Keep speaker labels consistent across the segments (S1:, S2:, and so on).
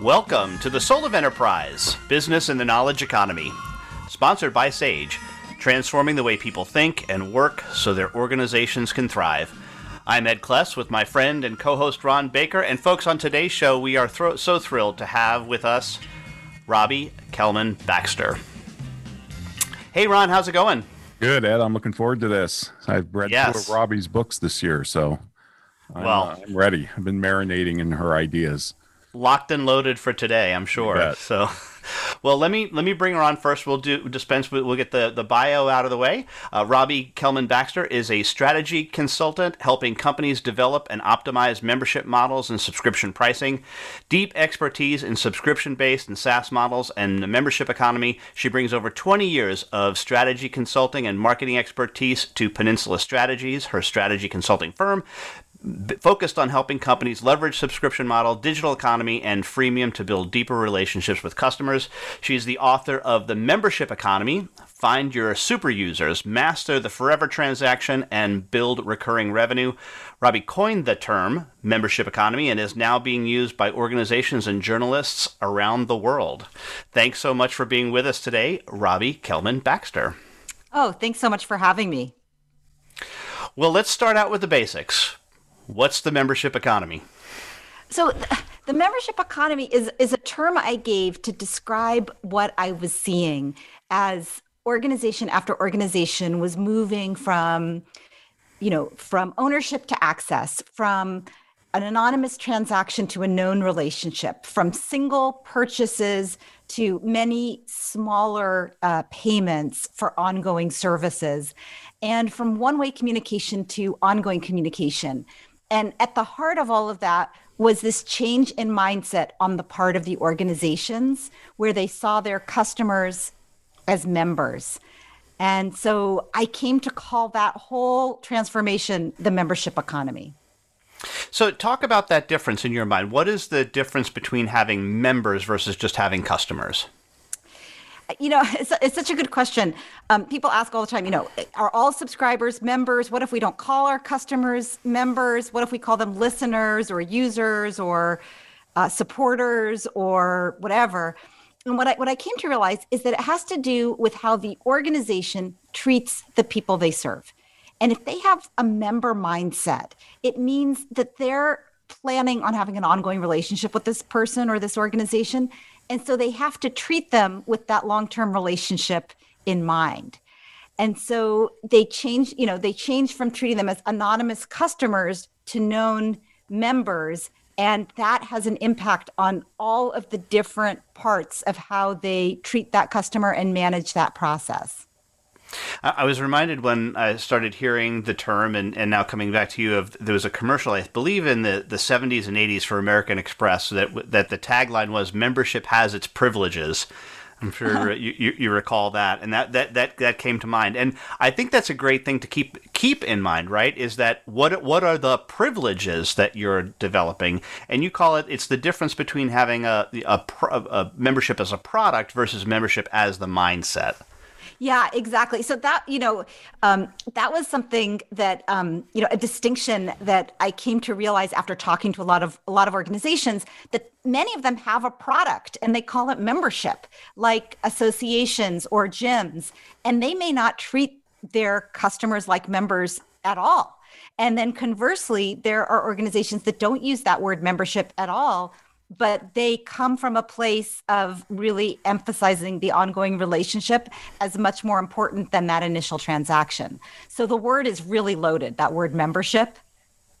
S1: Welcome to the Soul of Enterprise Business in the Knowledge Economy. Sponsored by Sage, transforming the way people think and work so their organizations can thrive. I'm Ed Kless with my friend and co host Ron Baker. And folks, on today's show, we are thro- so thrilled to have with us Robbie Kellman Baxter. Hey, Ron, how's it going?
S2: Good, Ed. I'm looking forward to this. I've read
S1: Yes.
S2: two of Robbie's books this year, so I'm,
S1: Well-
S2: uh, I'm ready. I've been marinating in her ideas.
S1: Locked and loaded for today, I'm sure. So, well, let me let me bring her on first. We'll do dispense. We'll get the the bio out of the way. Uh, Robbie Kellman Baxter is a strategy consultant helping companies develop and optimize membership models and subscription pricing. Deep expertise in subscription based and SaaS models and the membership economy. She brings over 20 years of strategy consulting and marketing expertise to Peninsula Strategies, her strategy consulting firm focused on helping companies leverage subscription model, digital economy, and freemium to build deeper relationships with customers. She's the author of The Membership Economy. Find your super users, master the forever transaction, and build recurring revenue. Robbie coined the term membership economy and is now being used by organizations and journalists around the world. Thanks so much for being with us today, Robbie Kellman Baxter.
S3: Oh, thanks so much for having me.
S1: Well, let's start out with the basics. What's the membership economy?
S3: So, the membership economy is is a term I gave to describe what I was seeing as organization after organization was moving from you know, from ownership to access, from an anonymous transaction to a known relationship, from single purchases to many smaller uh, payments for ongoing services, and from one way communication to ongoing communication. And at the heart of all of that was this change in mindset on the part of the organizations where they saw their customers as members. And so I came to call that whole transformation the membership economy.
S1: So, talk about that difference in your mind. What is the difference between having members versus just having customers?
S3: You know, it's, it's such a good question. Um, people ask all the time, you know, are all subscribers members? What if we don't call our customers members? What if we call them listeners or users or uh, supporters or whatever? And what I, what I came to realize is that it has to do with how the organization treats the people they serve. And if they have a member mindset, it means that they're planning on having an ongoing relationship with this person or this organization. And so they have to treat them with that long term relationship in mind. And so they change, you know, they change from treating them as anonymous customers to known members. And that has an impact on all of the different parts of how they treat that customer and manage that process.
S1: I was reminded when I started hearing the term, and, and now coming back to you, of there was a commercial, I believe, in the, the 70s and 80s for American Express that that the tagline was "Membership has its privileges." I'm sure you, you, you recall that, and that, that that that came to mind. And I think that's a great thing to keep keep in mind, right? Is that what what are the privileges that you're developing? And you call it it's the difference between having a a, a membership as a product versus membership as the mindset.
S3: Yeah, exactly. So that you know, um, that was something that um, you know a distinction that I came to realize after talking to a lot of a lot of organizations that many of them have a product and they call it membership, like associations or gyms, and they may not treat their customers like members at all. And then conversely, there are organizations that don't use that word membership at all but they come from a place of really emphasizing the ongoing relationship as much more important than that initial transaction. So the word is really loaded, that word membership,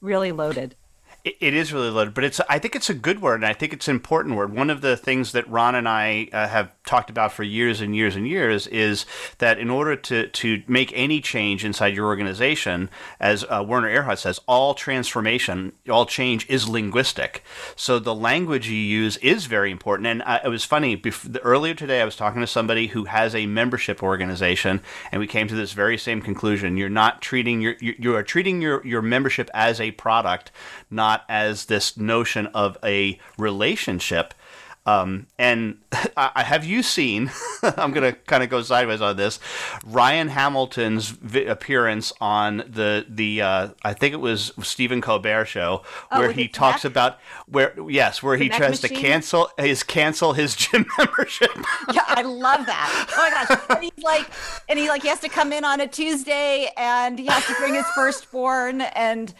S3: really loaded.
S1: It, is really loaded, but it's. I think it's a good word, and I think it's an important word. One of the things that Ron and I uh, have talked about for years and years and years is that in order to to make any change inside your organization, as uh, Werner Erhard says, all transformation, all change is linguistic. So the language you use is very important. And uh, it was funny. Before, earlier today, I was talking to somebody who has a membership organization, and we came to this very same conclusion. You're not treating your you, you are treating your your membership as a product, not as this notion of a relationship. Um, and I, have you seen? I'm going to kind of go sideways on this. Ryan Hamilton's vi- appearance on the the uh, I think it was Stephen Colbert show
S3: Oh,
S1: where he talks
S3: Mac?
S1: about where yes where he
S3: Mac
S1: tries to cancel his cancel his gym membership.
S3: Yeah, I love that. Oh my gosh. And he's like, and he like he has to come in on a Tuesday and he has to bring his firstborn. And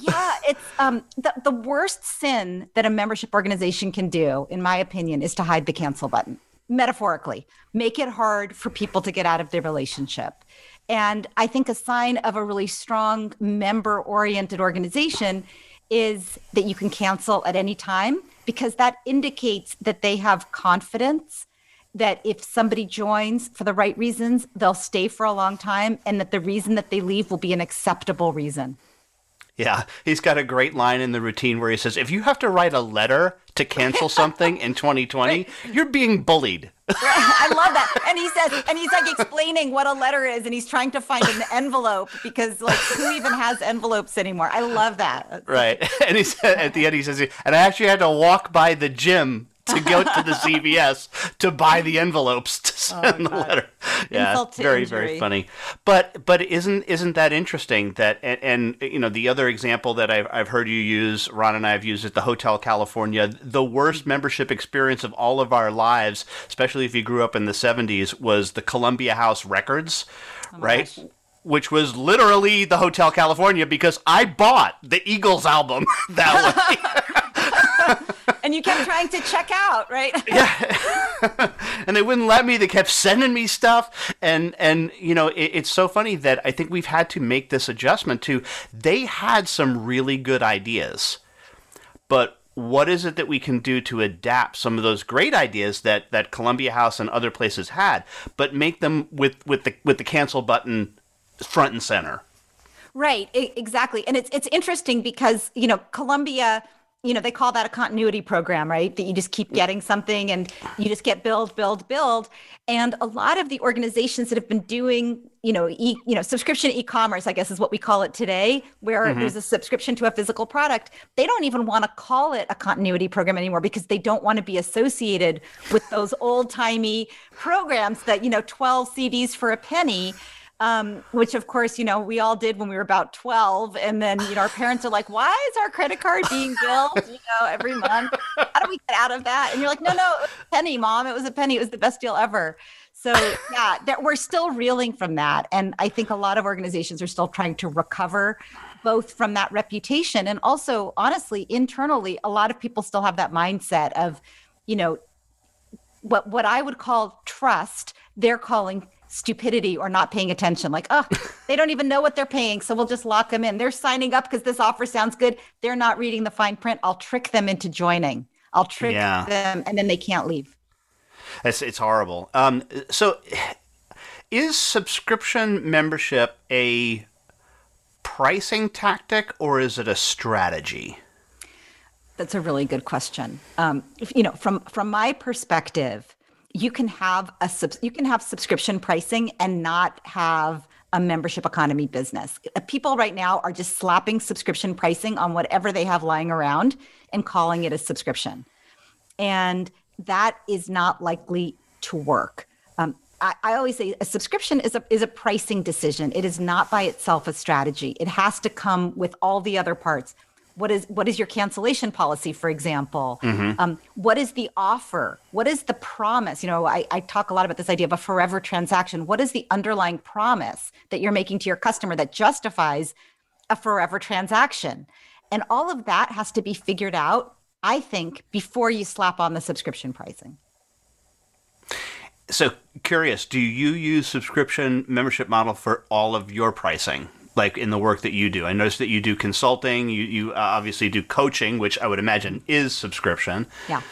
S3: yeah, it's um the, the worst sin that a membership organization can do, in my opinion, is to hide the cancel button. Metaphorically, make it hard for people to get out of their relationship. And I think a sign of a really strong member oriented organization is that you can cancel at any time because that indicates that they have confidence that if somebody joins for the right reasons, they'll stay for a long time and that the reason that they leave will be an acceptable reason.
S1: Yeah, he's got a great line in the routine where he says, "If you have to write a letter to cancel something in 2020, you're being bullied."
S3: I love that. And he says, and he's like explaining what a letter is, and he's trying to find an envelope because, like, who even has envelopes anymore? I love that.
S1: Right. And he said at the end he says and I actually had to walk by the gym to go to the CVS to buy the envelopes to oh, send the letter. Yeah,
S3: Insult
S1: very
S3: injury.
S1: very funny. But but isn't isn't that interesting that and, and you know the other example that I've I've heard you use Ron and I have used at the Hotel California the worst mm-hmm. membership experience of all of our lives especially if you grew up in the 70s was the Columbia House Records oh right
S3: gosh.
S1: which was literally the Hotel California because I bought the Eagles album that way.
S3: And you kept trying to check out, right?
S1: Yeah, and they wouldn't let me. They kept sending me stuff, and and you know it, it's so funny that I think we've had to make this adjustment to. They had some really good ideas, but what is it that we can do to adapt some of those great ideas that that Columbia House and other places had, but make them with with the with the cancel button front and center?
S3: Right, exactly. And it's it's interesting because, you know, Columbia, you know, they call that a continuity program, right? That you just keep getting something and you just get build, build, build. And a lot of the organizations that have been doing, you know, e, you know, subscription e-commerce, I guess is what we call it today, where mm-hmm. there's a subscription to a physical product. They don't even want to call it a continuity program anymore because they don't want to be associated with those old-timey programs that, you know, 12 CDs for a penny um, which of course, you know, we all did when we were about 12. And then, you know, our parents are like, why is our credit card being billed, you know, every month? How do we get out of that? And you're like, no, no, it was a penny, mom. It was a penny. It was the best deal ever. So yeah, that we're still reeling from that. And I think a lot of organizations are still trying to recover both from that reputation and also honestly, internally, a lot of people still have that mindset of, you know, what what I would call trust, they're calling stupidity or not paying attention. Like, oh, they don't even know what they're paying, so we'll just lock them in. They're signing up because this offer sounds good. They're not reading the fine print. I'll trick them into joining. I'll trick
S1: Yeah.
S3: them, and then they can't leave.
S1: It's, it's horrible. Um, so, is subscription membership a pricing tactic or is it a strategy?
S3: That's a really good question. Um, you know, from from my perspective, you can have a subs- you can have subscription pricing and not have a membership economy business. Uh, People right now are just slapping subscription pricing on whatever they have lying around and calling it a subscription, and that is not likely to work. Um, I, I always say a subscription is a is a pricing decision. It is not by itself a strategy. It has to come with all the other parts what is what is your cancellation policy for example? Um, what is the offer? What is the promise? You know I, I talk a lot about this idea of a forever transaction. What is the underlying promise that you're making to your customer that justifies a forever transaction? And all of that has to be figured out i think before you slap on the subscription pricing.
S1: So, curious, do you use subscription membership model for all of your pricing? Like in the work that you do? I noticed that you do consulting. You you uh, obviously do coaching, which I would imagine is subscription.
S3: Yeah.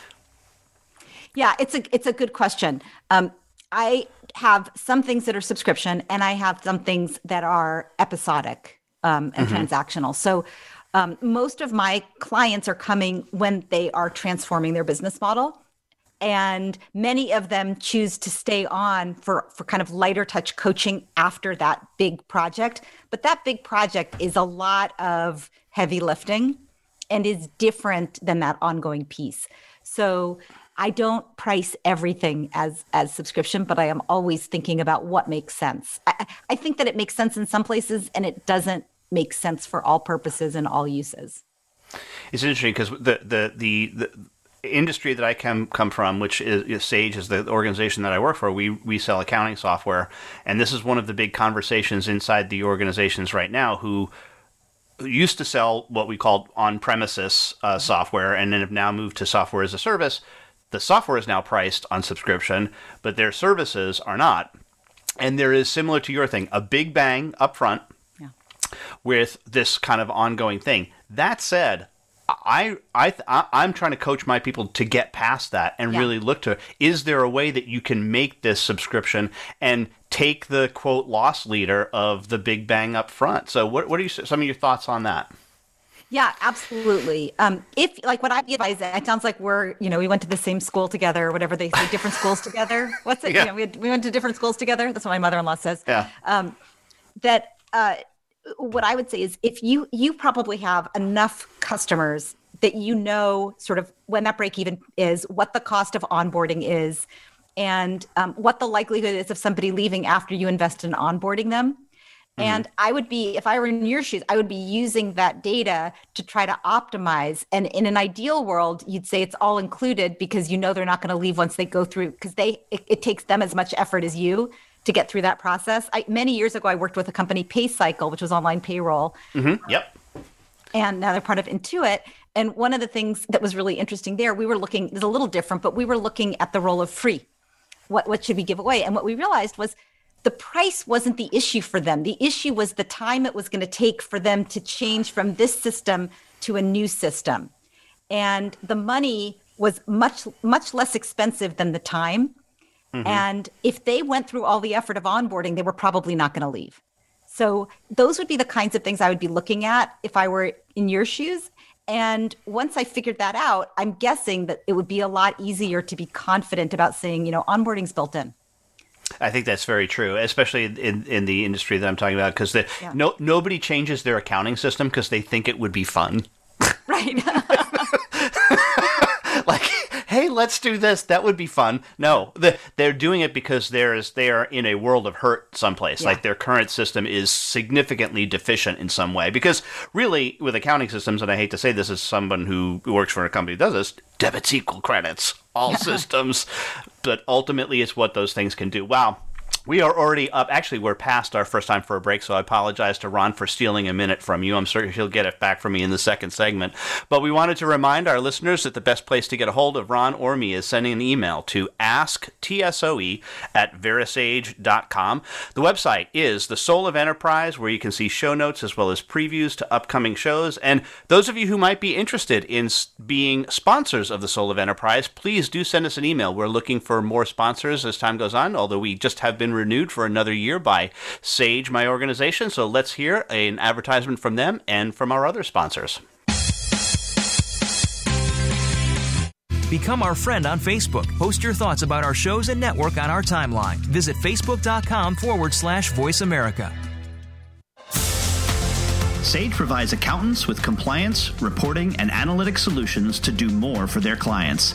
S3: Yeah, it's a it's a good question. Um, I have some things that are subscription, and I have some things that are episodic um, and mm-hmm. transactional. So. Um, most of my clients are coming when they are transforming their business model and many of them choose to stay on for for kind of lighter touch coaching after that big project. But that big project is a lot of heavy lifting and is different than that ongoing piece. So i don't price everything as as subscription but i am always thinking about what makes sense. I, I think that it makes sense in some places and it doesn't make sense for all purposes and all uses.
S1: It's interesting because the, the the the industry that I come come from, which is, is, Sage, is the organization that I work for. We we sell accounting software, and this is one of the big conversations inside the organizations right now. Who, who used to sell what we called on premises uh, mm-hmm. software, and then have now moved to software as a service. The software is now priced on subscription, but their services are not. And there is similar to your thing, a big bang up front yeah. with this kind of ongoing thing. That said, I I I'm trying to coach my people to get past that and yeah. really look to is there a way that you can make this subscription and take the quote loss leader of the big bang up front. So what what are you some of your thoughts on that?
S3: Yeah, absolutely. Um, if like what I advise, it sounds like we're, you know, we went to the same school together or whatever they say, different schools together. What's it? Yeah. You know, we, had, we went to different schools together. That's what my mother-in-law says.
S1: Yeah. Um,
S3: that uh, what I would say is if you you probably have enough customers that you know sort of when that break even is, what the cost of onboarding is, and um, what the likelihood is of somebody leaving after you invest in onboarding them. Mm-hmm. And I would be, if I were in your shoes, I would be using that data to try to optimize. And in an ideal world, you'd say it's all included because you know they're not going to leave once they go through, because they it, it takes them as much effort as you to get through that process. I, many years ago, I worked with a company, PayCycle, which was online payroll.
S1: Mm-hmm. Yep.
S3: And now they're part of Intuit. And one of the things that was really interesting there, we were looking, it's a little different, but we were looking at the role of free. What, what should we give away? And what we realized was the price wasn't the issue for them. The issue was the time it was going to take for them to change from this system to a new system. And the money was much, much less expensive than the time. Mm-hmm. And if they went through all the effort of onboarding, they were probably not going to leave. So those would be the kinds of things I would be looking at if I were in your shoes. And once I figured that out, I'm guessing that it would be a lot easier to be confident about saying, you know, onboarding's built in.
S1: I think that's very true, especially in, in the industry that I'm talking about, because yeah. no nobody changes their accounting system because they think it would be fun.
S3: Right.
S1: hey, let's do this. That would be fun. No, the, they're doing it because there's they are in a world of hurt someplace. Yeah. Like their current system is significantly deficient in some way. Because really, with accounting systems, and I hate to say this as someone who works for a company that does this, debits equal credits, all systems. But ultimately, it's what those things can do. Wow. We are already up. Actually, we're past our first time for a break, so I apologize to Ron for stealing a minute from you. I'm sure he'll get it back from me in the second segment. But we wanted to remind our listeners that the best place to get a hold of Ron or me is sending an email to asktsoe at verasage.com. The website is The Soul of Enterprise, where you can see show notes as well as previews to upcoming shows. And those of you who might be interested in being sponsors of The Soul of Enterprise, please do send us an email. We're looking for more sponsors as time goes on, although we just have been renewed for another year by Sage, my organization. So let's hear an advertisement from them and from our other sponsors.
S4: Become our friend on Facebook. Post your thoughts about our shows and network on our timeline. Visit facebook.com forward slash voice America.
S5: Sage provides accountants with compliance, reporting, and analytic solutions to do more for their clients.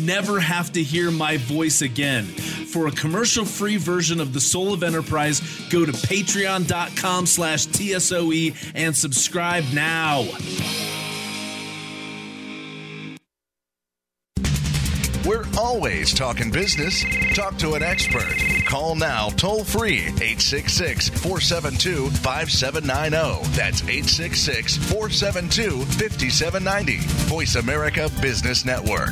S6: never have to hear my voice again. For a commercial-free version of The Soul of Enterprise, go to patreon.com slash TSOE and subscribe now.
S7: We're always talking business. Talk to an expert. Call now toll free 866 472 5790. That's 866 472 5790. Voice America Business Network.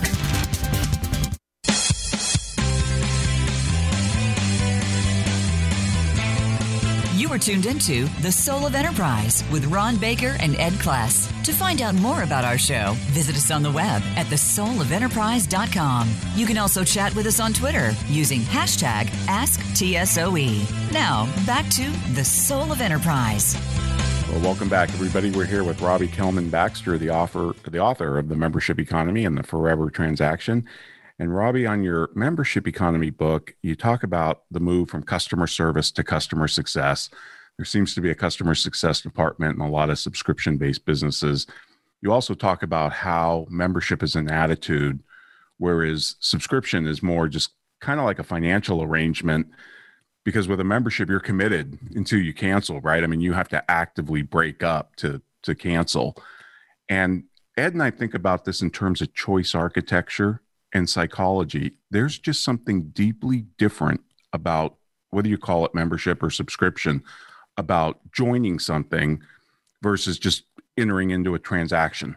S8: Are tuned into The Soul of Enterprise with Ron Baker and Ed Kless. To find out more about our show, visit us on the web at thesoulofenterprise.com. You can also chat with us on Twitter using hashtag AskTSOE. Now, back to The Soul of Enterprise.
S2: Well, welcome back, everybody. We're here with Robbie Kellman Baxter, the the author of the Membership Economy and the Forever Transaction. And Robbie, on your membership economy book, you talk about the move from customer service to customer success. There seems to be a customer success department in a lot of subscription based businesses. You also talk about how membership is an attitude, whereas subscription is more just kind of like a financial arrangement. Because with a membership, you're committed until you cancel, right? I mean, you have to actively break up to to cancel. And Ed and I think about this in terms of choice architecture and psychology, there's just something deeply different about whether you call it membership or subscription about joining something versus just entering into a transaction.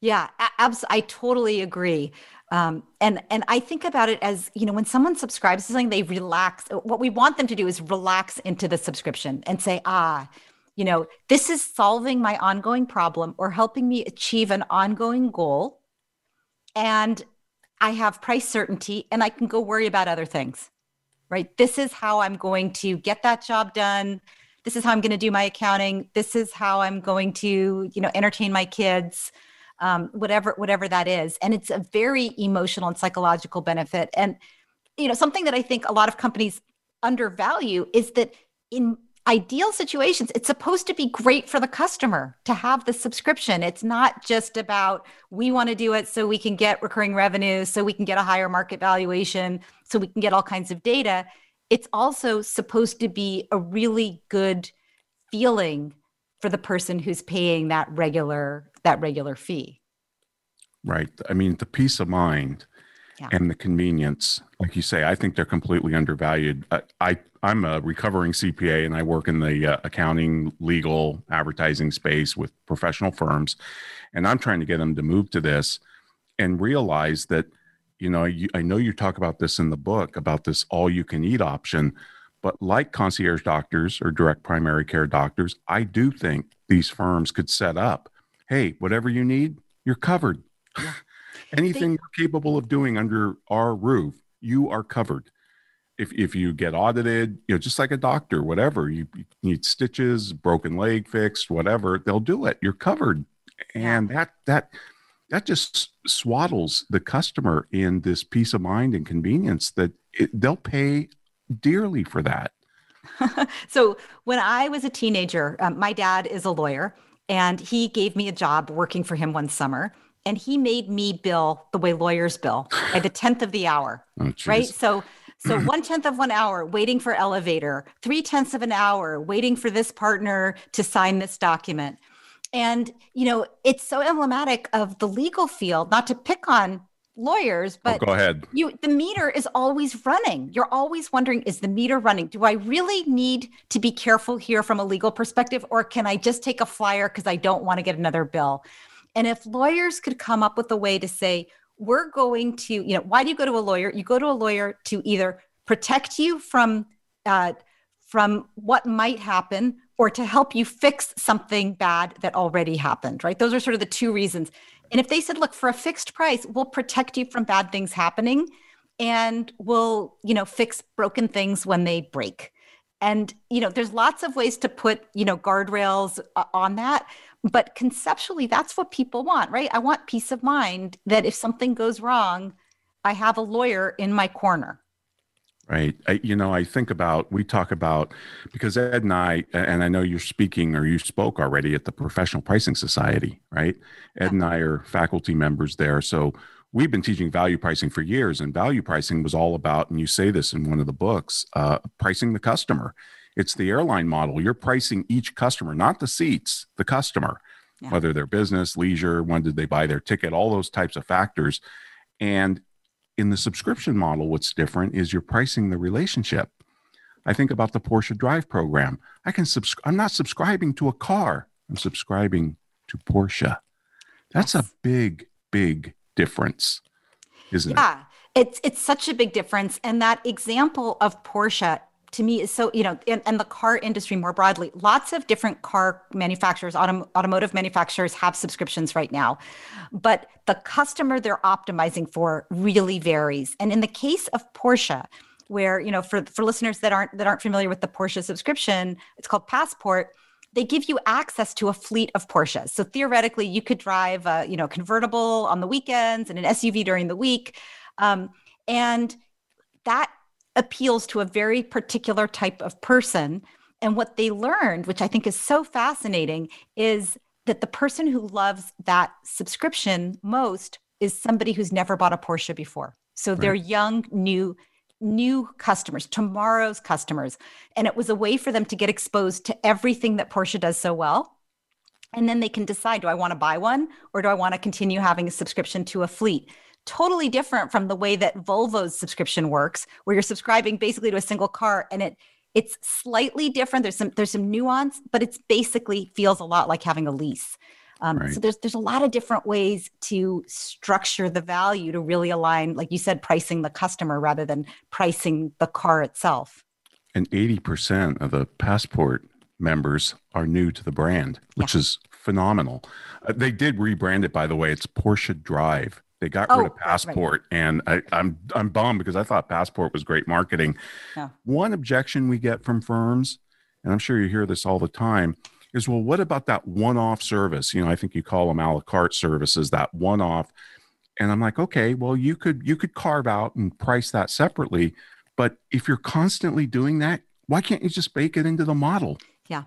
S3: Yeah, abs- I totally agree. Um, and and I think about it as you know when someone subscribes to something, they relax. What we want them to do is relax into the subscription and say, ah, you know, this is solving my ongoing problem or helping me achieve an ongoing goal. And I have price certainty and I can go worry about other things, right? This is how I'm going to get that job done. This is how I'm going to do my accounting. This is how I'm going to, you know, entertain my kids, um, whatever, whatever that is. And it's a very emotional and psychological benefit. And, you know, something that I think a lot of companies undervalue is that in ideal situations, it's supposed to be great for the customer to have the subscription. It's not just about we want to do it so we can get recurring revenue, so we can get a higher market valuation, so we can get all kinds of data. It's also supposed to be a really good feeling for the person who's paying that regular that regular fee.
S2: Right. I mean, the peace of mind yeah. and the convenience, like you say, I think they're completely undervalued. I, I I'm a recovering CPA and I work in the uh, accounting, legal, advertising space with professional firms. And I'm trying to get them to move to this and realize that, you know, you, I know you talk about this in the book about this all you can eat option, but like concierge doctors or direct primary care doctors, I do think these firms could set up hey, whatever you need, you're covered. Yeah. Anything you're capable of doing under our roof, you are covered if, if you get audited, you know, just like a doctor, whatever, you, you need stitches, broken leg fixed, whatever, they'll do it. You're covered. And that, that, that just swaddles the customer in this peace of mind and convenience that it, they'll pay dearly for that.
S3: so when I was a teenager, um, my dad is a lawyer and he gave me a job working for him one summer and he made me bill the way lawyers bill by the 10th of the hour. Oh, right. So so one tenth of one hour waiting for elevator, three tenths of an hour waiting for this partner to sign this document. And, you know, it's so emblematic of the legal field, not to pick on lawyers, oh, but
S2: oh, go ahead.
S3: You the meter is always running. You're always wondering, is the meter running? Do I really need to be careful here from a legal perspective, or can I just take a flyer because I don't want to get another bill? And if lawyers could come up with a way to say, we're going to, you know, why do you go to a lawyer? You go to a lawyer to either protect you from uh, from what might happen or to help you fix something bad that already happened, right? Those are sort of the two reasons. And if they said, look, for a fixed price, we'll protect you from bad things happening and we'll, you know, fix broken things when they break. And, you know, there's lots of ways to put, you know, guardrails uh, on that. But conceptually, that's what people want, right? I want peace of mind that if something goes wrong, I have a lawyer in my corner.
S2: Right. I, you know, I think about, we talk about, because Ed and I, and I know you're speaking or you spoke already at the Professional Pricing Society, right? Ed yeah. and I are faculty members there. So we've been teaching value pricing for years, and value pricing was all about, and you say this in one of the books, uh, pricing the customer. It's the airline model. You're pricing each customer, not the seats, the customer, yeah. whether they're business, leisure, when did they buy their ticket, all those types of factors. And in the subscription model, what's different is you're pricing the relationship. I think about the Porsche Drive program. I can subscribe. I'm not subscribing to a car. I'm subscribing to Porsche. That's a big, big difference, isn't
S3: yeah, it? Yeah, it's it's such a big difference. And that example of Porsche to me is so you know and, and, the car industry more broadly lots of different car manufacturers autom- automotive manufacturers have subscriptions right now. But the customer they're optimizing for really varies. And in the case of porsche where you know for for listeners that aren't that aren't familiar with the porsche subscription it's called passport they give you access to a fleet of Porsches. So theoretically, you could drive a you know convertible on the weekends and an SUV during the week, um, and that appeals to a very particular type of person. And what they learned, which I think is so fascinating, is that the person who loves that subscription most is somebody who's never bought a Porsche before. So right. they're young, new, new customers, tomorrow's customers. And it was a way for them to get exposed to everything that Porsche does so well. And then they can decide do I want to buy one or do I want to continue having a subscription to a fleet? Totally different from the way that Volvo's subscription works, where you're subscribing basically to a single car and it it's slightly different. There's some there's some nuance, but it's basically feels a lot like having a lease. Um, right. So there's there's a lot of different ways to structure the value to really align, like you said, pricing the customer rather than pricing the car itself.
S2: And eighty percent of the passport members are new to the brand, which yeah. is phenomenal. Uh, they did rebrand it, by the way. It's Porsche Drive. They got oh, rid of Passport, right, and I, am I'm, I'm bummed because I thought Passport was great marketing. Yeah. One objection we get from firms, and I'm sure you hear this all the time, is well, what about that one-off service? You know, I think you call them a la carte services, that one-off. And I'm like, okay, well, you could you could carve out and price that separately, but if you're constantly doing that, why can't you just bake it into the model?
S3: Yeah.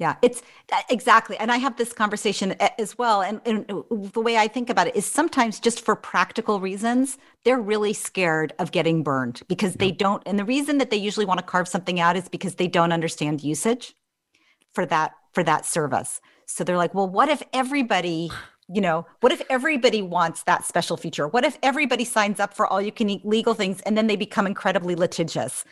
S3: Yeah, it's uh, exactly. And I have this conversation uh, as well. And, and, uh, the way I think about it is sometimes just for practical reasons, they're really scared of getting burned because they don't. And the reason that they usually want to carve something out is because they don't understand usage for that for that service. So they're like, well, what if everybody you know, what if everybody wants that special feature? What if everybody signs up for all you can eat legal things and then they become incredibly litigious?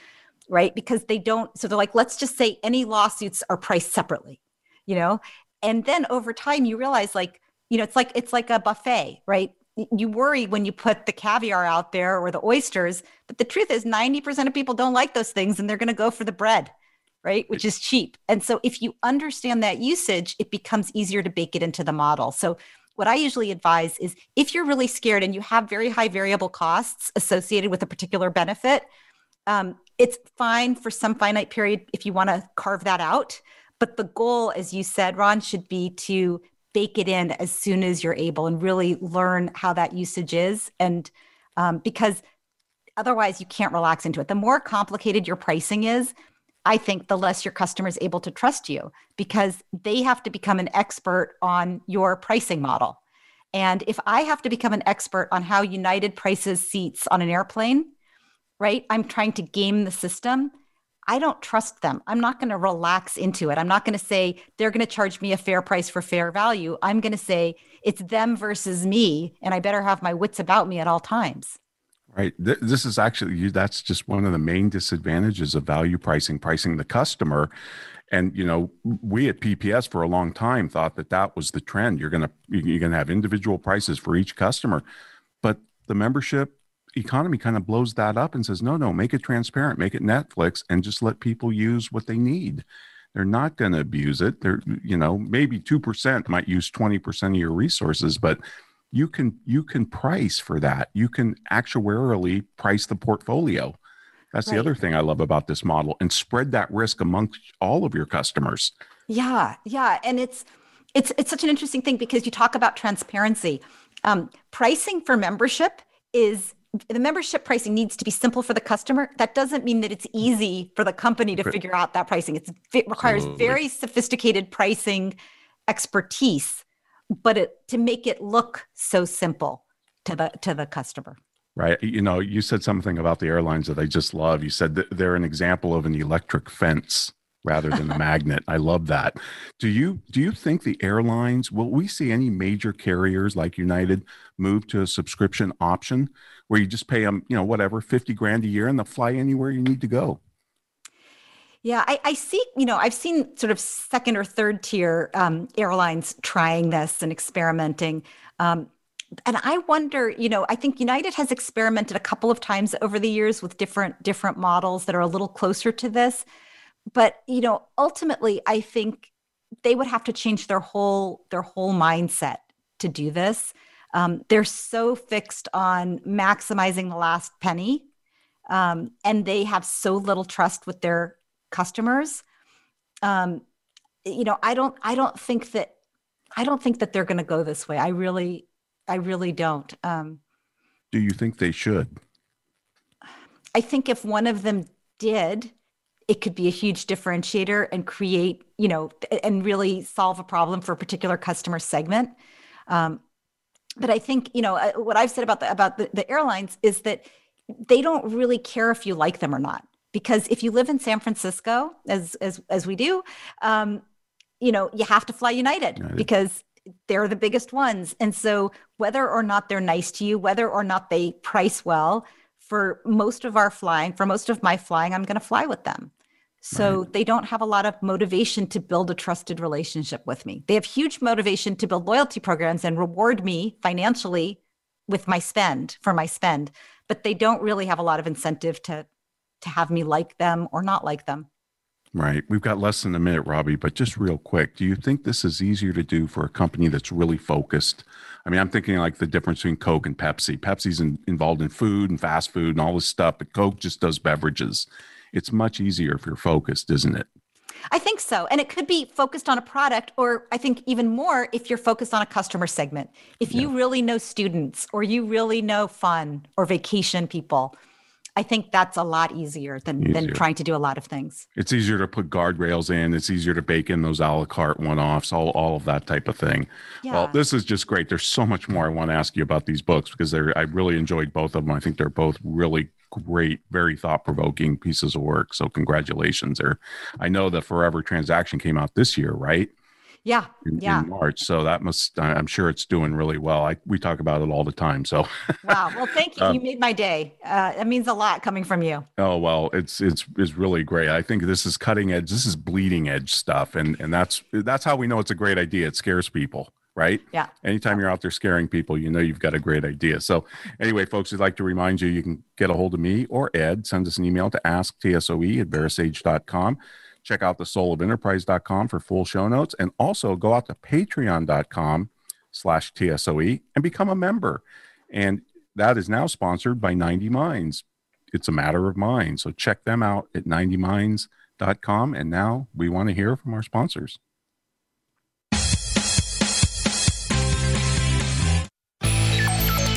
S3: Right? Because they don't, so they're like, let's just say any lawsuits are priced separately, you know? And then over time you realize like, you know, it's like it's like a buffet, right? You worry when you put the caviar out there or the oysters, but the truth is 90% of people don't like those things and they're going to go for the bread, right? Which is cheap. And so if you understand that usage, it becomes easier to bake it into the model. So what I usually advise is if you're really scared and you have very high variable costs associated with a particular benefit, um, it's fine for some finite period if you want to carve that out. But the goal, as you said, Ron, should be to bake it in as soon as you're able and really learn how that usage is. And um, because otherwise, you can't relax into it. The more complicated your pricing is, I think the less your customer is able to trust you because they have to become an expert on your pricing model. And if I have to become an expert on how United prices seats on an airplane, right? I'm trying to game the system. I don't trust them. I'm not going to relax into it. I'm not going to say they're going to charge me a fair price for fair value. I'm going to say it's them versus me, and I better have my wits about me at all times.
S2: Right. This is actually that's just one of the main disadvantages of value pricing, pricing the customer. And you know, we at PPS for a long time thought that that was the trend. You're gonna you're gonna have individual prices for each customer, but the membership economy kind of blows that up and says, no, no, make it transparent, make it Netflix, and just let people use what they need. They're not going to abuse it. They're, you know, maybe 2% might use 20% of your resources, but you can you can price for that. You can actuarially price the portfolio. That's right. the other thing I love about this model and spread that risk amongst all of your customers.
S3: Yeah, yeah, and it's it's it's such an interesting thing because you talk about transparency. Um, pricing for membership is the membership pricing needs to be simple for the customer. That doesn't mean that it's easy for the company to figure out that pricing. It's, it requires very sophisticated pricing expertise, but it, to make it look so simple to the to the customer.
S2: Right. You know, you said something about the airlines that I just love. You said that they're an example of an electric fence rather than a magnet. I love that. Do you do you think the airlines will we see any major carriers like United move to a subscription option where you just pay them, you know, whatever, 50 grand a year and they'll fly anywhere you need to go?
S3: Yeah, I, I see, you know, I've seen sort of second or third tier um, airlines trying this and experimenting. Um, and I wonder, you know, I think United has experimented a couple of times over the years with different different models that are a little closer to this but you know ultimately i think they would have to change their whole their whole mindset to do this um, they're so fixed on maximizing the last penny um, and they have so little trust with their customers. Um, you know i don't i don't think that i don't think that they're going to go this way. I really i really don't. Um,
S2: do you think they should?
S3: I think if one of them did it could be a huge differentiator and create, you know, and really solve a problem for a particular customer segment. Um, but I think, you know, uh, what I've said about the about the, the airlines is that they don't really care if you like them or not, because if you live in San Francisco, as as as we do, um, you know, you have to fly United, United. because they're the biggest ones. And so whether or not they're nice to you, whether or not they price well, for most of our flying, for most of my flying, I'm going to fly with them. So right. they don't have a lot of motivation to build a trusted relationship with me. They have huge motivation to build loyalty programs and reward me financially with my spend for my spend, but they don't really have a lot of incentive to to have me like them or not like them.
S2: Right. We've got less than a minute, Robbie, but just real quick, do you think this is easier to do for a company that's really focused? I mean, I'm thinking like the difference between Coke and Pepsi. Pepsi's in, involved in food and fast food and all this stuff, but Coke just does beverages it's much easier if you're focused, isn't it?
S3: I think so. And it could be focused on a product, or I think even more if you're focused on a customer segment. If you really know students or you really know fun or vacation people, I think that's a lot easier than, easier. than trying to do a lot of things.
S2: It's easier to put guardrails in. It's easier to bake in those a la carte one offs, all, all of that type of thing. Yeah. Well, this is just great. There's so much more I want to ask you about these books because they're, I really enjoyed both of them. I think they're both really great, very thought provoking pieces of work. So congratulations there. I know the Forever Transaction came out this year, right?
S3: Yeah,
S2: in,
S3: yeah.
S2: In March, so that must. I'm sure it's doing really well. I we talk about it all the time. So.
S3: wow. Well, thank you. Um, you made my day. Uh, it means a lot coming from you.
S2: Oh well, it's it's it's really great. I think this is cutting edge. This is bleeding edge stuff, and and that's that's how we know it's a great idea. It scares people right?
S3: Yeah.
S2: Anytime you're out there scaring people, you know you've got a great idea. So, anyway, folks, I'd like to remind you you can get a hold of me or Ed. Send us an email to asktsoe at verasage.com. Check out the soulofenterprise.com for full show notes and also go out to patreon.com slash TSOE and become a member. And that is now sponsored by 90 Minds. It's a matter of mind. So check them out at 90minds.com. And now we want to hear from our sponsors.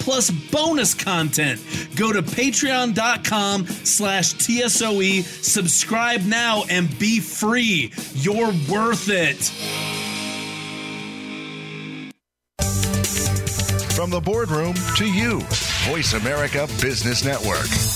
S6: plus bonus content. Go to patreon.com slash TSOE, subscribe now, and be free. You're worth it.
S7: From the boardroom to you, Voice America Business Network.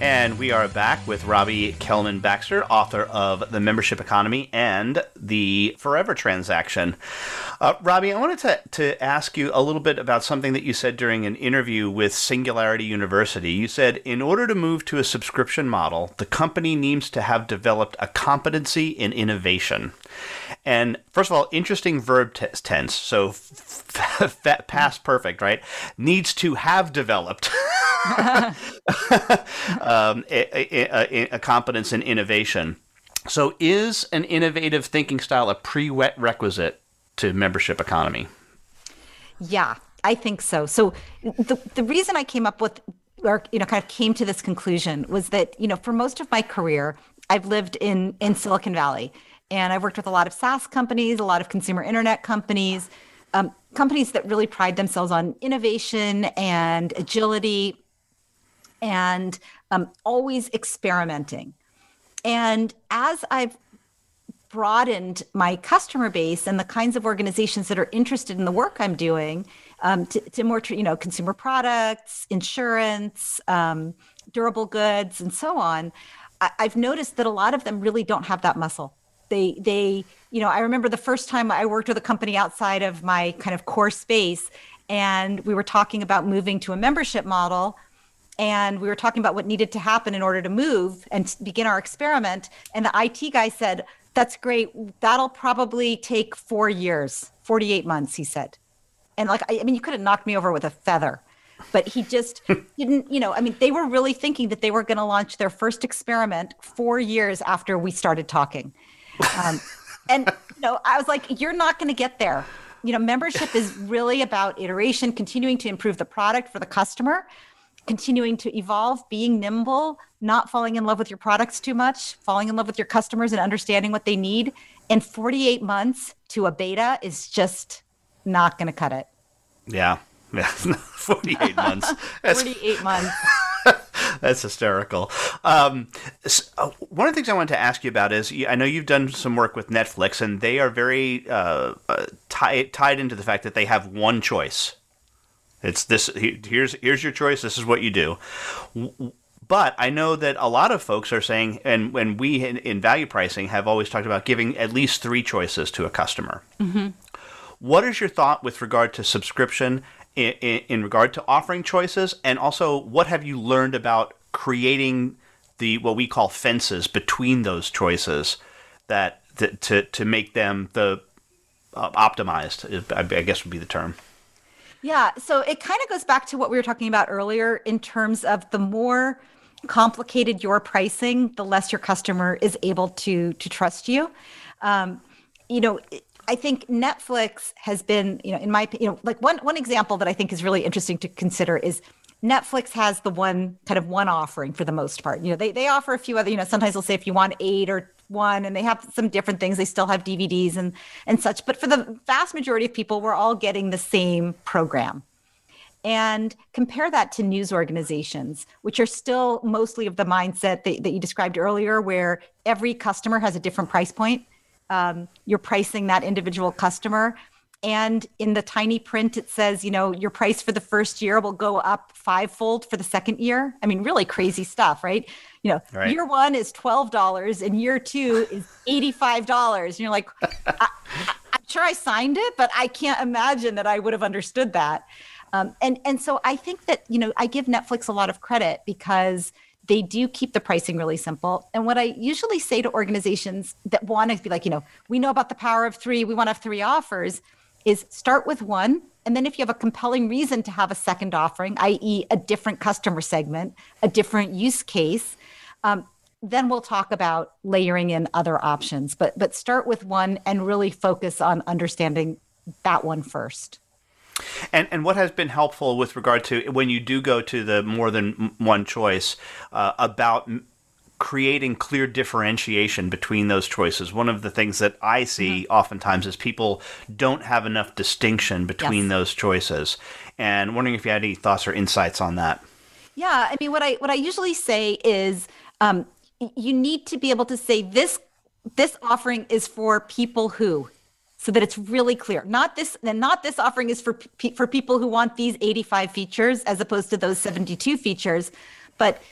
S1: And we are back with Robbie Kellman Baxter, author of The Membership Economy and The Forever Transaction. Uh, Robbie, I wanted to, to ask you a little bit about something that you said during an interview with Singularity University. You said, in order to move to a subscription model, the company needs to have developed a competency in innovation. And first of all, interesting verb t- tense. So f- f- past perfect, right? Needs to have developed. um, a, a, a, competence in innovation. So, is an innovative thinking style a prerequisite to membership economy?
S3: Yeah, I think so. So, the the reason I came up with or you know kind of came to this conclusion was that you know for most of my career I've lived in in Silicon Valley and I've worked with a lot of SaaS companies, a lot of consumer internet companies, um, companies that really pride themselves on innovation and agility and um, always experimenting. And as I've broadened my customer base and the kinds of organizations that are interested in the work I'm doing um, to, to, more, you know, consumer products, insurance, um, durable goods, and so on, I, I've noticed that a lot of them really don't have that muscle. They, they, you know, I remember the first time I worked with a company outside of my kind of core space, and we were talking about moving to a membership model and we were talking about what needed to happen in order to move and begin our experiment. And the IT guy said, That's great. That'll probably take four years, 48 months, he said. And like, I, I mean, you could have knocked me over with a feather, but he just didn't, you know, I mean, they were really thinking that they were going to launch their first experiment four years after we started talking. Um, and, you know, I was like, You're not going to get there. You know, membership is really about iteration, continuing to improve the product for the customer continuing to evolve, being nimble, not falling in love with your products too much, falling in love with your customers and understanding what they need. And 48 months to a beta is just not going to cut it.
S1: Yeah. Yeah. 48 months.
S3: 48 months.
S1: That's hysterical. Um, so, uh, one of the things I wanted to ask you about is I know you've done some work with Netflix, and they are very uh, uh, tied tied into the fact that they have one choice it's this. Here's here's your choice. This is what you do. But I know that a lot of folks are saying, and when we in, in value pricing have always talked about giving at least three choices to a customer. Mm-hmm. What is your thought with regard to subscription in, in, regard to offering choices, and also what have you learned about creating the what we call fences between those choices that, to to make them the uh, optimized? I guess would be the term.
S3: Yeah. So it kind of goes back to what we were talking about earlier in terms of the more complicated your pricing, the less your customer is able to to trust you. Um, you know, I think Netflix has been, you know, in my, you know, like one one example that I think is really interesting to consider is Netflix has the one kind of one offering for the most part. You know, they they offer a few other, you know, sometimes they'll say if you want eight or one and they have some different things. They still have dvds and and such. But for the vast majority of people we're all getting the same program. And compare that to news organizations which are still mostly of the mindset that, that you described earlier where every customer has a different price point um, you're pricing that individual customer and in the tiny print, it says, you know, your price for the first year will go up fivefold for the second year. I mean, really crazy stuff, right? You know, right. year one is $12 and year two is $85. And you're like, I, am sure I signed it, but I can't imagine that I would have understood that. Um, and, and so I think that, you know, I give Netflix a lot of credit because they do keep the pricing really simple. And what I usually say to organizations that want to be like, you know, we know about the power of three, we want to have three offers – is start with one. And then if you have a compelling reason to have a second offering, i.e., a different customer segment, a different use case, um, then we'll talk about layering in other options. But but start with one and really focus on understanding that one first.
S1: And and what has been helpful with regard to when you do go to the more than one choice uh, about creating clear differentiation between those choices. One of the things that I see mm-hmm. oftentimes is people don't have enough distinction between yes. those choices. And wondering if you had any thoughts or insights on that.
S3: Yeah, I mean, what I what I usually say is um, you need to be able to say this this offering is for people who so that it's really clear not this and not this offering is for for people who want these 85 features as opposed to those 72 features but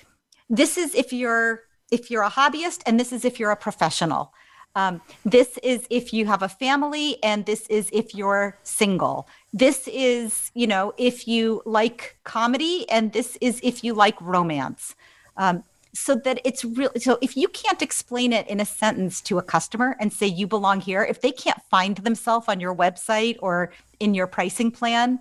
S3: this is if you're if you're a hobbyist, and this is if you're a professional. Um, this is if you have a family, and this is if you're single. This is, you know, if you like comedy, and this is if you like romance. Um, so that it's really so if you can't explain it in a sentence to a customer and say you belong here, if they can't find themselves on your website or in your pricing plan,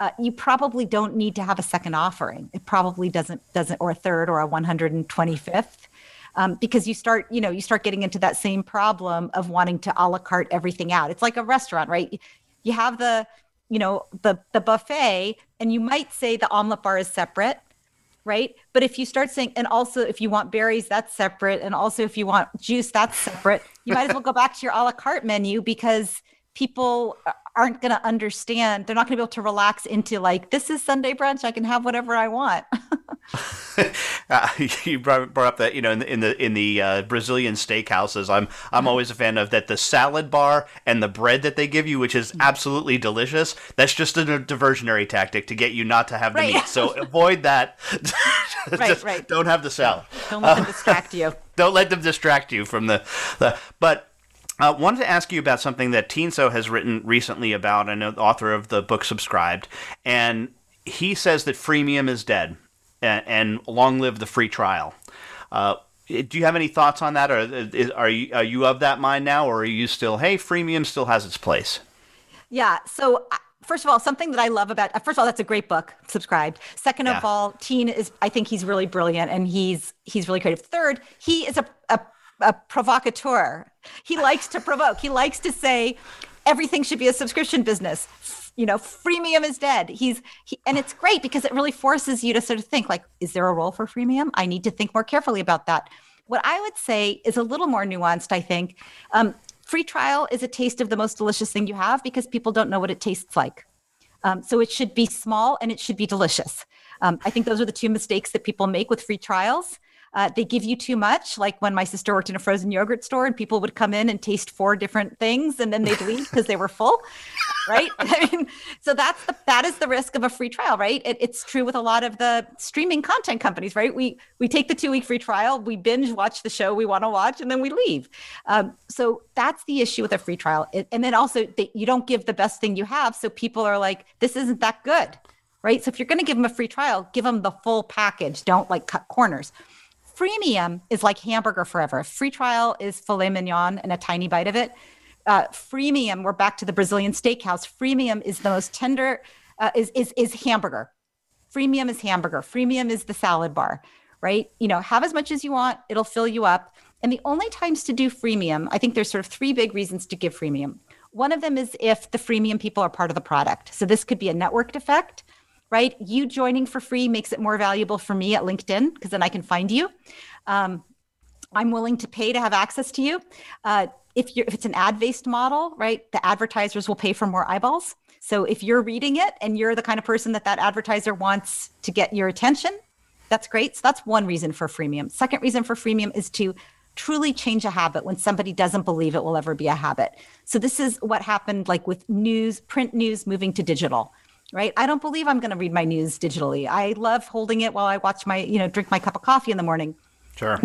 S3: uh, you probably don't need to have a second offering. It probably doesn't doesn't or a third or a 125th um, because you start you know you start getting into that same problem of wanting to a la carte everything out it's like a restaurant right you have the you know the the buffet and you might say the omelet bar is separate right? But if you start saying and also if you want berries that's separate. And also if you want juice that's separate. You might as well go back to your a la carte menu because people aren't going to understand. They're not going to be able to relax into like, this is Sunday brunch. I can have whatever I want.
S1: uh, you brought, brought, up that you know in the in the, in the uh, Brazilian steakhouses, I'm I'm mm-hmm. always a fan of that the salad bar and the bread that they give you, which is mm-hmm. absolutely delicious. That's just a diversionary tactic to get you not to have the right. meat. So avoid that.
S3: right, right.
S1: Don't have the salad.
S3: Don't let them distract you.
S1: Don't let them distract you from the, the but I uh, wanted to ask you about something that Tien Tzuo has written recently about. I know the author of the book Subscribed, and he says that freemium is dead, and, and long live the free trial. Uh, do you have any thoughts on that, or is, are you are you of that mind now, or are you still, hey, freemium still has its place?
S3: Yeah. So uh, first of all, something that I love about uh, first of all, that's a great book. Subscribed. Second yeah. of all, Tien is I think he's really brilliant and he's he's really creative. Third, he is a, a provocateur. He likes to provoke. He likes to say everything should be a subscription business. You know, freemium is dead. He's he, and it's great because it really forces you to sort of think like, is there a role for freemium? I need to think more carefully about that. What I would say is a little more nuanced. I think um, free trial is a taste of the most delicious thing you have because people don't know what it tastes like. Um, so it should be small and it should be delicious. Um, I think those are the two mistakes that people make with free trials. Uh, they give you too much. Like when my sister worked in a frozen yogurt store and people would come in and taste four different things and then they'd leave because they were full. Right. I mean, so that's the, that is the risk of a free trial, right? It, it's true with a lot of the streaming content companies, right? We, we take the two week free trial, we binge watch the show we want to watch, and then we leave. Um, so that's the issue with a free trial. It, and then also they, you don't give the best thing you have. So people are like, this isn't that good. Right. So if you're going to give them a free trial, give them the full package. Don't like cut corners freemium is like hamburger forever. Free trial is filet mignon and a tiny bite of it. Uh, freemium, we're back to the Brazilian steakhouse. Freemium is the most tender, uh, is, is, is hamburger. Freemium is hamburger. Freemium is the salad bar, right? You know, have as much as you want, it'll fill you up. And the only times to do freemium, I think there's sort of three big reasons to give freemium. One of them is if the freemium people are part of the product. So this could be a networked effect right? You joining for free makes it more valuable for me at LinkedIn because then I can find you. Um, I'm willing to pay to have access to you. Uh, if if it's an ad based model, right? The advertisers will pay for more eyeballs. So if you're reading it and you're the kind of person that that advertiser wants to get your attention, that's great. So that's one reason for freemium. Second reason for freemium is to truly change a habit when somebody doesn't believe it will ever be a habit. So this is what happened like with news, print news moving to digital, right? I don't believe I'm going to read my news digitally. I love holding it while I watch my, you know, drink my cup of coffee in the morning.
S1: Sure.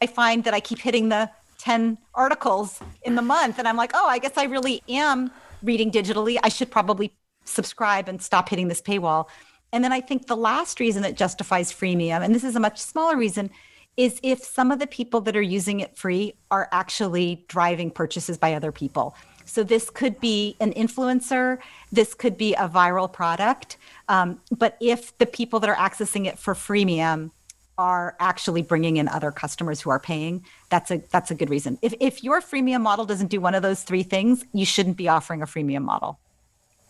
S3: I find that I keep hitting the 10 articles in the month and I'm like, "Oh, I guess I really am reading digitally. I should probably subscribe and stop hitting this paywall." And then I think the last reason that justifies freemium, and this is a much smaller reason, is if some of the people that are using it free are actually driving purchases by other people. So this could be an influencer, this could be a viral product. Um, but if the people that are accessing it for freemium are actually bringing in other customers who are paying, that's a that's a good reason. If if your freemium model doesn't do one of those three things, you shouldn't be offering a freemium model.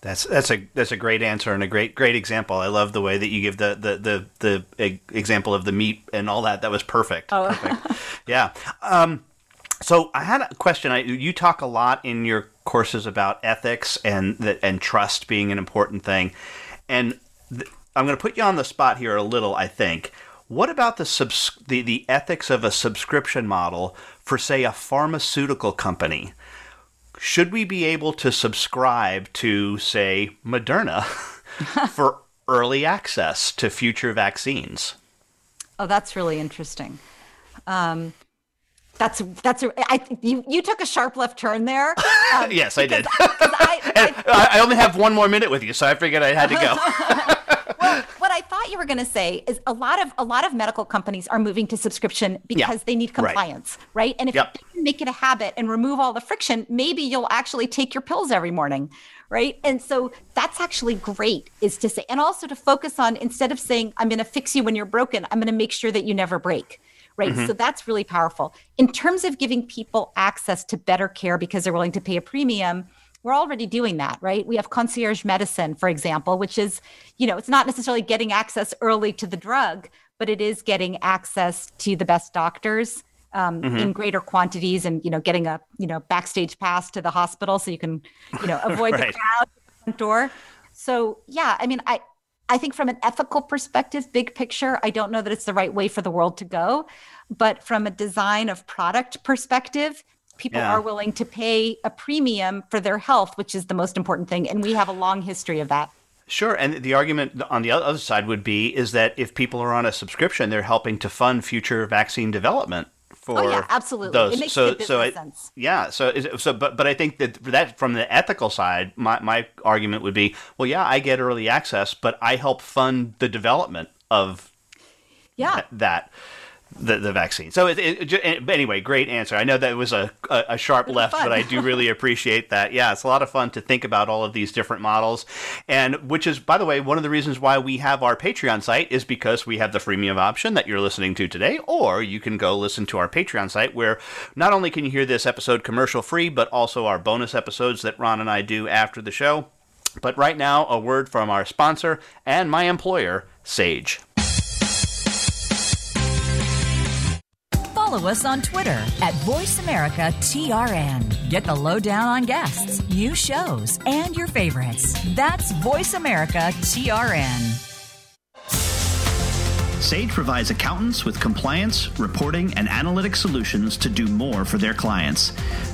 S1: That's that's a that's a great answer and a great great example. I love the way that you give the the the, the example of the meat and all that. That was perfect.
S3: Oh.
S1: Perfect. yeah. Um, so I had a question. I, you talk a lot in your courses about ethics and and trust being an important thing, and th- I'm going to put you on the spot here a little. I think. What about the subs- the the ethics of a subscription model for say a pharmaceutical company? should we be able to subscribe to, say, Moderna for early access to future vaccines?
S3: Oh, that's really interesting. Um, that's that's I you you took a sharp left turn there.
S1: Um, yes, I did. I, I, I, only have one more minute with you, so I figured I had to
S3: go. well, what I thought you were going to say is a lot of a lot of medical companies are moving to subscription because yeah. they need compliance, right? right? And if yep. you make it a habit and remove all the friction, maybe you'll actually take your pills every morning, right? And so that's actually great is to say, and also to focus on instead of saying I'm going to fix you when you're broken, I'm going to make sure that you never break right? Mm-hmm. So that's really powerful. In terms of giving people access to better care because they're willing to pay a premium, we're already doing that, right? We have concierge medicine, for example, which is, you know, it's not necessarily getting access early to the drug, but it is getting access to the best doctors um, mm-hmm. in greater quantities and, you know, getting a, you know, backstage pass to the hospital so you can, you know, avoid right. the crowd door. So yeah, I mean, I, I think from an ethical perspective, big picture, I don't know that it's the right way for the world to go. But from a design of product perspective, people yeah. are willing to pay a premium for their health, which is the most important thing. And we have a long history of that.
S1: Sure, and the argument on the other side would be is that if people are on a subscription, they're helping to fund future vaccine development for
S3: oh, yeah, absolutely.
S1: those.
S3: It makes
S1: so, so
S3: it, sense.
S1: Yeah, so so but but I think that that from the ethical side, my my argument would be, well, yeah, I get early access, but I help fund the development of
S3: yeah.
S1: Th- that the, the vaccine. So it, it, it, eh, anyway, great answer. I know that was a, a, a sharp left, but I do really appreciate that. Yeah, it's a lot of fun to think about all of these different models, and which is, by the way, one of the reasons why we have our Patreon site is because we have the freemium option that you're listening to today, or you can go listen to our Patreon site where not only can you hear this episode commercial free, but also our bonus episodes that Ron and I do after the show. But right now, a word from our sponsor and my employer, Sage.
S8: Follow us on Twitter at VoiceAmericaTRN. Get the lowdown on guests, new shows, and your favorites. That's VoiceAmericaTRN.
S5: Sage provides accountants with compliance, reporting, and analytic solutions to do more for their clients.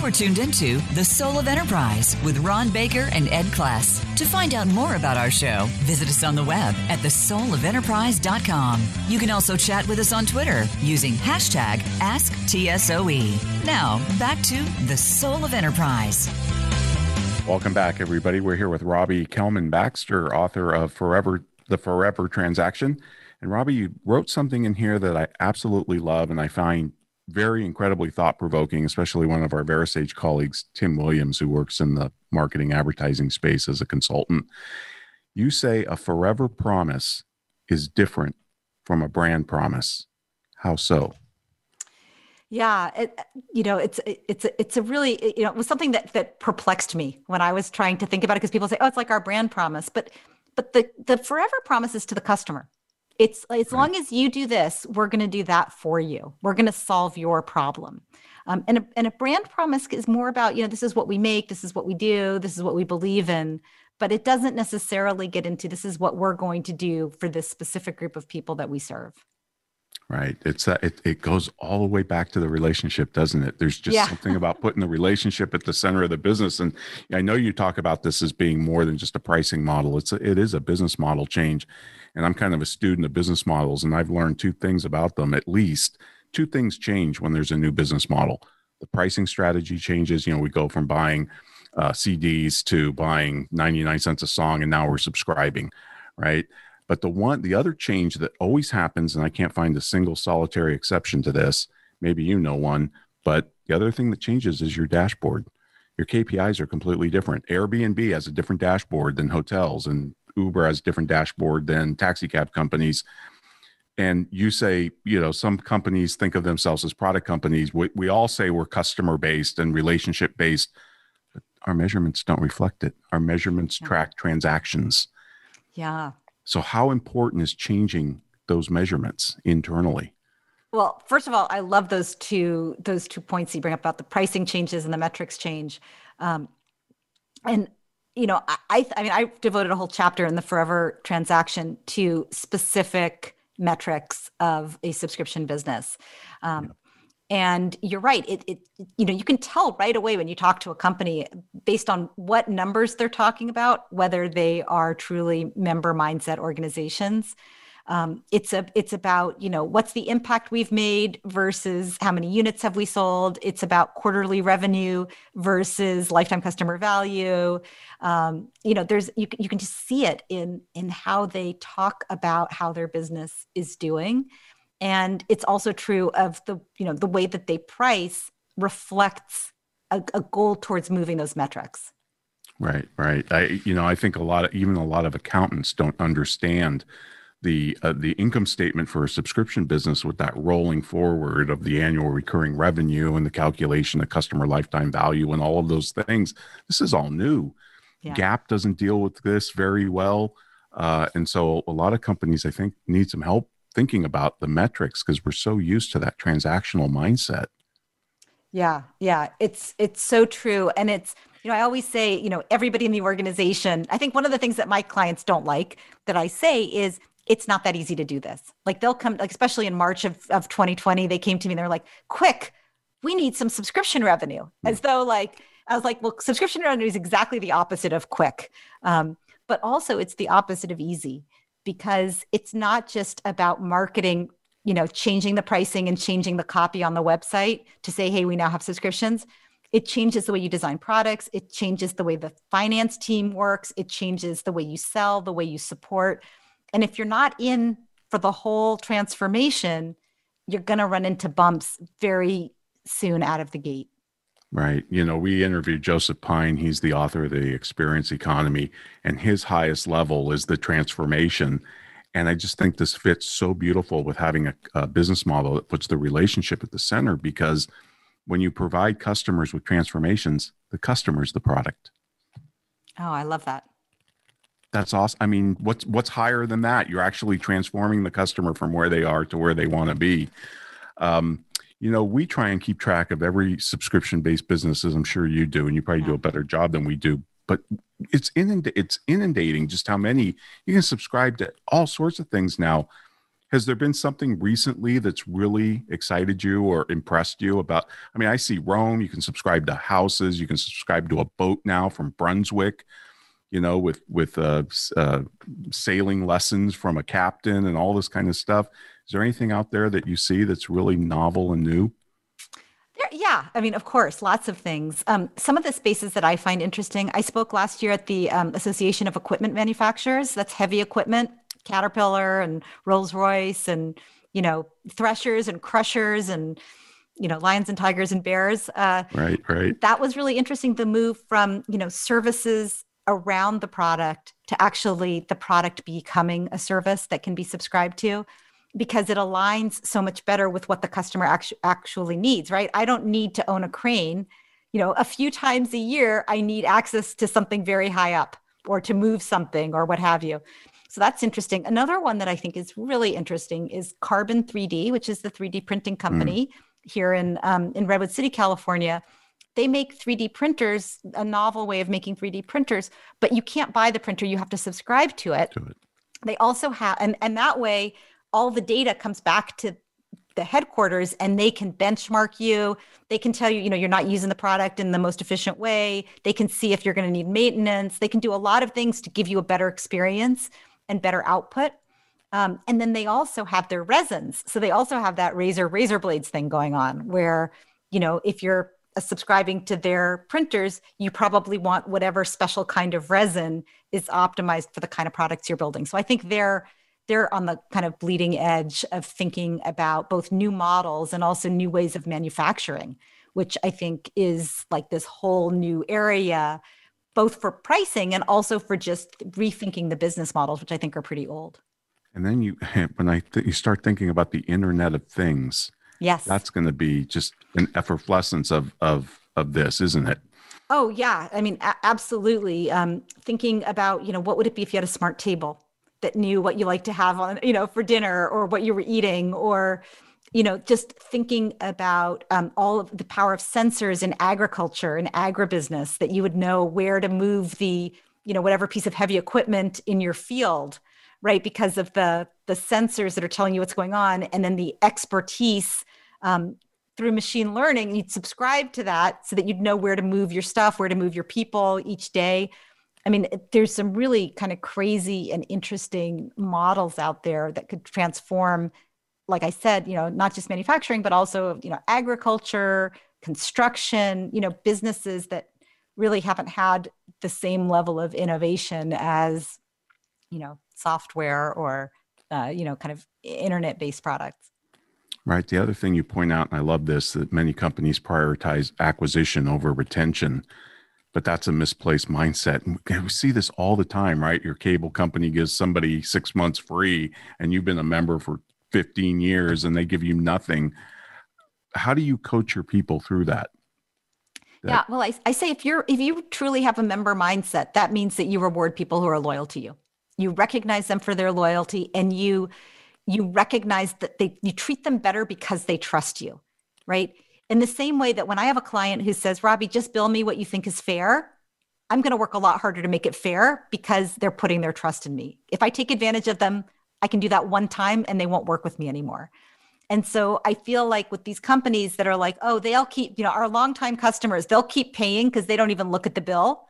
S8: You are tuned into The Soul of Enterprise with Ron Baker and Ed Kless. To find out more about our show, visit us on the web at thesoulofenterprise.com. You can also chat with us on Twitter using hashtag AskTSOE. Now, back to The Soul of Enterprise.
S2: Welcome back, everybody. We're here with Robbie Kellman Baxter, author of Forever the Forever Transaction. And Robbie, you wrote something in here that I absolutely love and I find very incredibly thought provoking, especially one of our VeraSage colleagues, Tim Williams, who works in the marketing advertising space as a consultant. You say a forever promise is different from a brand promise. How so?
S3: Yeah, it, you know, it's it's it's a really you know it was something that that perplexed me when I was trying to think about it because people say, oh, it's like our brand promise, but but the the forever promise is to the customer. It's as long as you do this, we're going to do that for you. We're going to solve your problem. Um, and, a, and a brand promise is more about, you know, this is what we make, this is what we do, this is what we believe in. But it doesn't necessarily get into this is what we're going to do for this specific group of people that we serve.
S2: Right. It's that it, it goes all the way back to the relationship, doesn't it? There's just yeah. something about putting the relationship at the center of the business. And I know you talk about this as being more than just a pricing model. It's a, it is a business model change and I'm kind of a student of business models, and I've learned two things about them at least. Two things change when there's a new business model. The pricing strategy changes. You know, we go from buying uh, CDs to buying 99 cents a song, and now we're subscribing, right? But the one, the other change that always happens, and I can't find a single solitary exception to this. Maybe you know one, but the other thing that changes is your dashboard. Your KPIs are completely different. Airbnb has a different dashboard than hotels, and Uber has a different dashboard than taxi cab companies. And you say, you know, some companies think of themselves as product companies. We, we all say we're customer based and relationship based, but our measurements don't reflect it. Our measurements track transactions.
S3: Yeah.
S2: So, how important is changing those measurements internally?
S3: Well, first of all, I love those two those two points you bring up about the pricing changes and the metrics change. Um, and you know, I, I mean, I devoted a whole chapter in the Forever transaction to specific metrics of a subscription business. Um, and you're right. It, it, you know, you can tell right away when you talk to a company based on what numbers they're talking about, whether they are truly member mindset organizations um, it's a it's about you know what's the impact we've made versus how many units have we sold. It's about quarterly revenue versus lifetime customer value. Um, you know there's you, you can just see it in in how they talk about how their business is doing. And it's also true of the you know the way that they price reflects a, a goal towards moving those metrics.
S2: Right right. I you know i think a lot of even a lot of accountants don't understand the uh, the income statement for a subscription business with that rolling forward of the annual recurring revenue and the calculation of customer lifetime value and all of those things this is all new yeah. GAAP doesn't deal with this very well uh, and so a lot of companies i think need some help thinking about the metrics because we're so used to that transactional mindset
S3: yeah yeah it's it's so true and it's you know i always say you know everybody in the organization i think one of the things that my clients don't like that i say is it's not that easy to do this. Like they'll come, like especially in March of, of 2020, they came to me and they're like, quick, we need some subscription revenue. As though like, I was like, well, subscription revenue is exactly the opposite of quick. Um, but also it's the opposite of easy because it's not just about marketing, you know, changing the pricing and changing the copy on the website to say, hey, we now have subscriptions. It changes the way you design products. It changes the way the finance team works. It changes the way you sell, the way you support. And if you're not in for the whole transformation, you're going to run into bumps very soon out of the gate.
S2: Right. You know, we interviewed Joseph Pine. He's the author of The Experience Economy, and his highest level is the transformation. And I just think this fits so beautiful with having a, a business model that puts the relationship at the center because when you provide customers with transformations, the customer's the product.
S3: Oh, I love that.
S2: That's awesome. I mean, what's what's higher than that? You're actually transforming the customer from where they are to where they want to be. Um, you know, we try and keep track of every subscription-based business, as I'm sure you do, and you probably do a better job than we do. but it's inund- it's inundating just how many you can subscribe to all sorts of things now. Has there been something recently that's really excited you or impressed you about? I mean, I see Rome. You can subscribe to houses. You can subscribe to a boat now from Brunswick you know, with with uh, uh, sailing lessons from a captain and all this kind of stuff. Is there anything out there that you see that's really novel and new?
S3: yeah, I mean, of course, lots of things. Um, some of the spaces that I find interesting. I spoke last year at the um, Association of Equipment Manufacturers. That's heavy equipment, Caterpillar and Rolls Royce, and you know, threshers and crushers and you know lions and tigers and bears
S2: uh, right right
S3: that was really interesting the move from you know services around the product to actually the product becoming a service that can be subscribed to because it aligns so much better with what the customer actu- actually needs, right? I don't need to own a crane. You know, a few times a year, I need access to something very high up or to move something or what have you. So that's interesting. Another one that I think is really interesting is Carbon 3D, which is the 3D printing mm. company mm. here in um, in Redwood City, California they make 3D printers, a novel way of making 3D printers, but you can't buy the printer, you have to subscribe to it. To it. They also have, and, and that way, all the data comes back to the headquarters and they can benchmark you. They can tell you, you know, you're not using the product in the most efficient way. They can see if you're going to need maintenance. They can do a lot of things to give you a better experience and better output. Um, and then they also have their resins. So they also have that razor razor blades thing going on where, you know, if you're Uh, subscribing to their printers, you probably want whatever special kind of resin is optimized for the kind of products you're building. So I think they're they're on the kind of bleeding edge of thinking about both new models and also new ways of manufacturing, which I think is like this whole new area, both for pricing and also for just rethinking the business models, which I think are pretty old.
S2: And then you, when I th- you start thinking about the Internet of Things,
S3: Yes.
S2: That's going to be just an effervescence of of of this, isn't it?
S3: Oh yeah, I mean a- absolutely. Um, thinking about you know what would it be if you had a smart table that knew what you like to have on you know for dinner or what you were eating or you know just thinking about um, all of the power of sensors in agriculture and agribusiness that you would know where to move the you know whatever piece of heavy equipment in your field right because of the the sensors that are telling you what's going on and then the expertise um, through machine learning you'd subscribe to that so that you'd know where to move your stuff where to move your people each day. I mean there's some really kind of crazy and interesting models out there that could transform like i said you know not just manufacturing but also you know agriculture construction you know businesses that really haven't had the same level of innovation as you know software or uh, you know kind of internet based products
S2: Right. The other thing you point out, and I love this, that many companies prioritize acquisition over retention, but that's a misplaced mindset. And we see this all the time, right? Your cable company gives somebody six months free, and you've been a member for 15 years, and they give you nothing. How do you coach your people through that?
S3: that yeah, well, I, I say if you're if you truly have a member mindset, that means that you reward people who are loyal to you. You recognize them for their loyalty, and you you recognize that they you treat them better because they trust you, right? In the same way that when I have a client who says, Robbie, just bill me what you think is fair, I'm going to work a lot harder to make it fair because they're putting their trust in me. If I take advantage of them, I can do that one time and they won't work with me anymore. And so I feel like with these companies that are like, oh, they'll keep, you know, our longtime customers, they'll keep paying because they don't even look at the bill,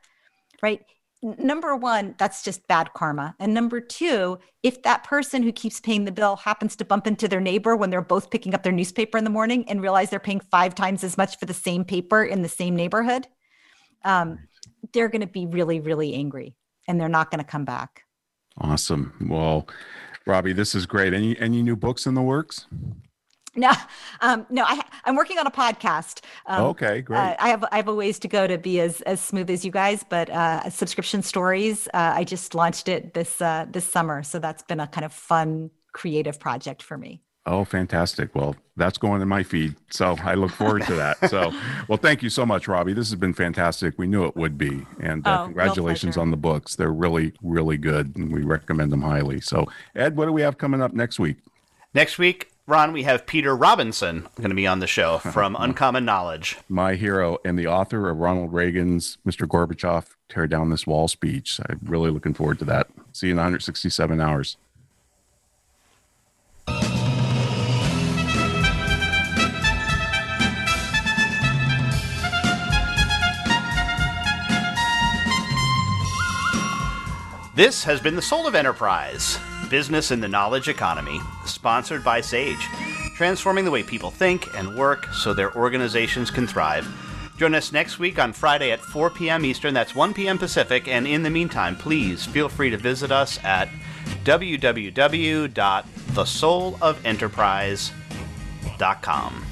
S3: right? Number one, that's just bad karma. And number two, if that person who keeps paying the bill happens to bump into their neighbor when they're both picking up their newspaper in the morning and realize they're paying five times as much for the same paper in the same neighborhood, um, they're going to be really, really angry and they're not going to come back.
S2: Awesome. Well, Robbie, this is great. Any any new books in the works?
S3: No, um, no, I, am working on a podcast. Um,
S2: okay, great. Uh,
S3: I have I have a ways to go to be as as smooth as you guys, but uh, subscription stories. Uh, I just launched it this uh, this summer, so that's been a kind of fun, creative project for me.
S2: Oh, fantastic! Well, that's going in my feed, so I look forward to that. So, well, thank you so much, Robbie. This has been fantastic. We knew it would be, and uh, oh, congratulations on the books. They're really, really good, and we recommend them highly. So, Ed, what do we have coming up next week?
S1: Next week, Ron, we have Peter Robinson going to be on the show from Uncommon Knowledge.
S2: My hero and the author of Ronald Reagan's Mr. Gorbachev Tear Down This Wall speech. I'm really looking forward to that. See you in 167 hours.
S1: This has been the Soul of Enterprise, business in the knowledge economy, sponsored by Sage, transforming the way people think and work so their organizations can thrive. Join us next week on Friday at 4 p.m. Eastern, that's 1 p.m. Pacific, and in the meantime, please feel free to visit us at www.thesoulofenterprise.com.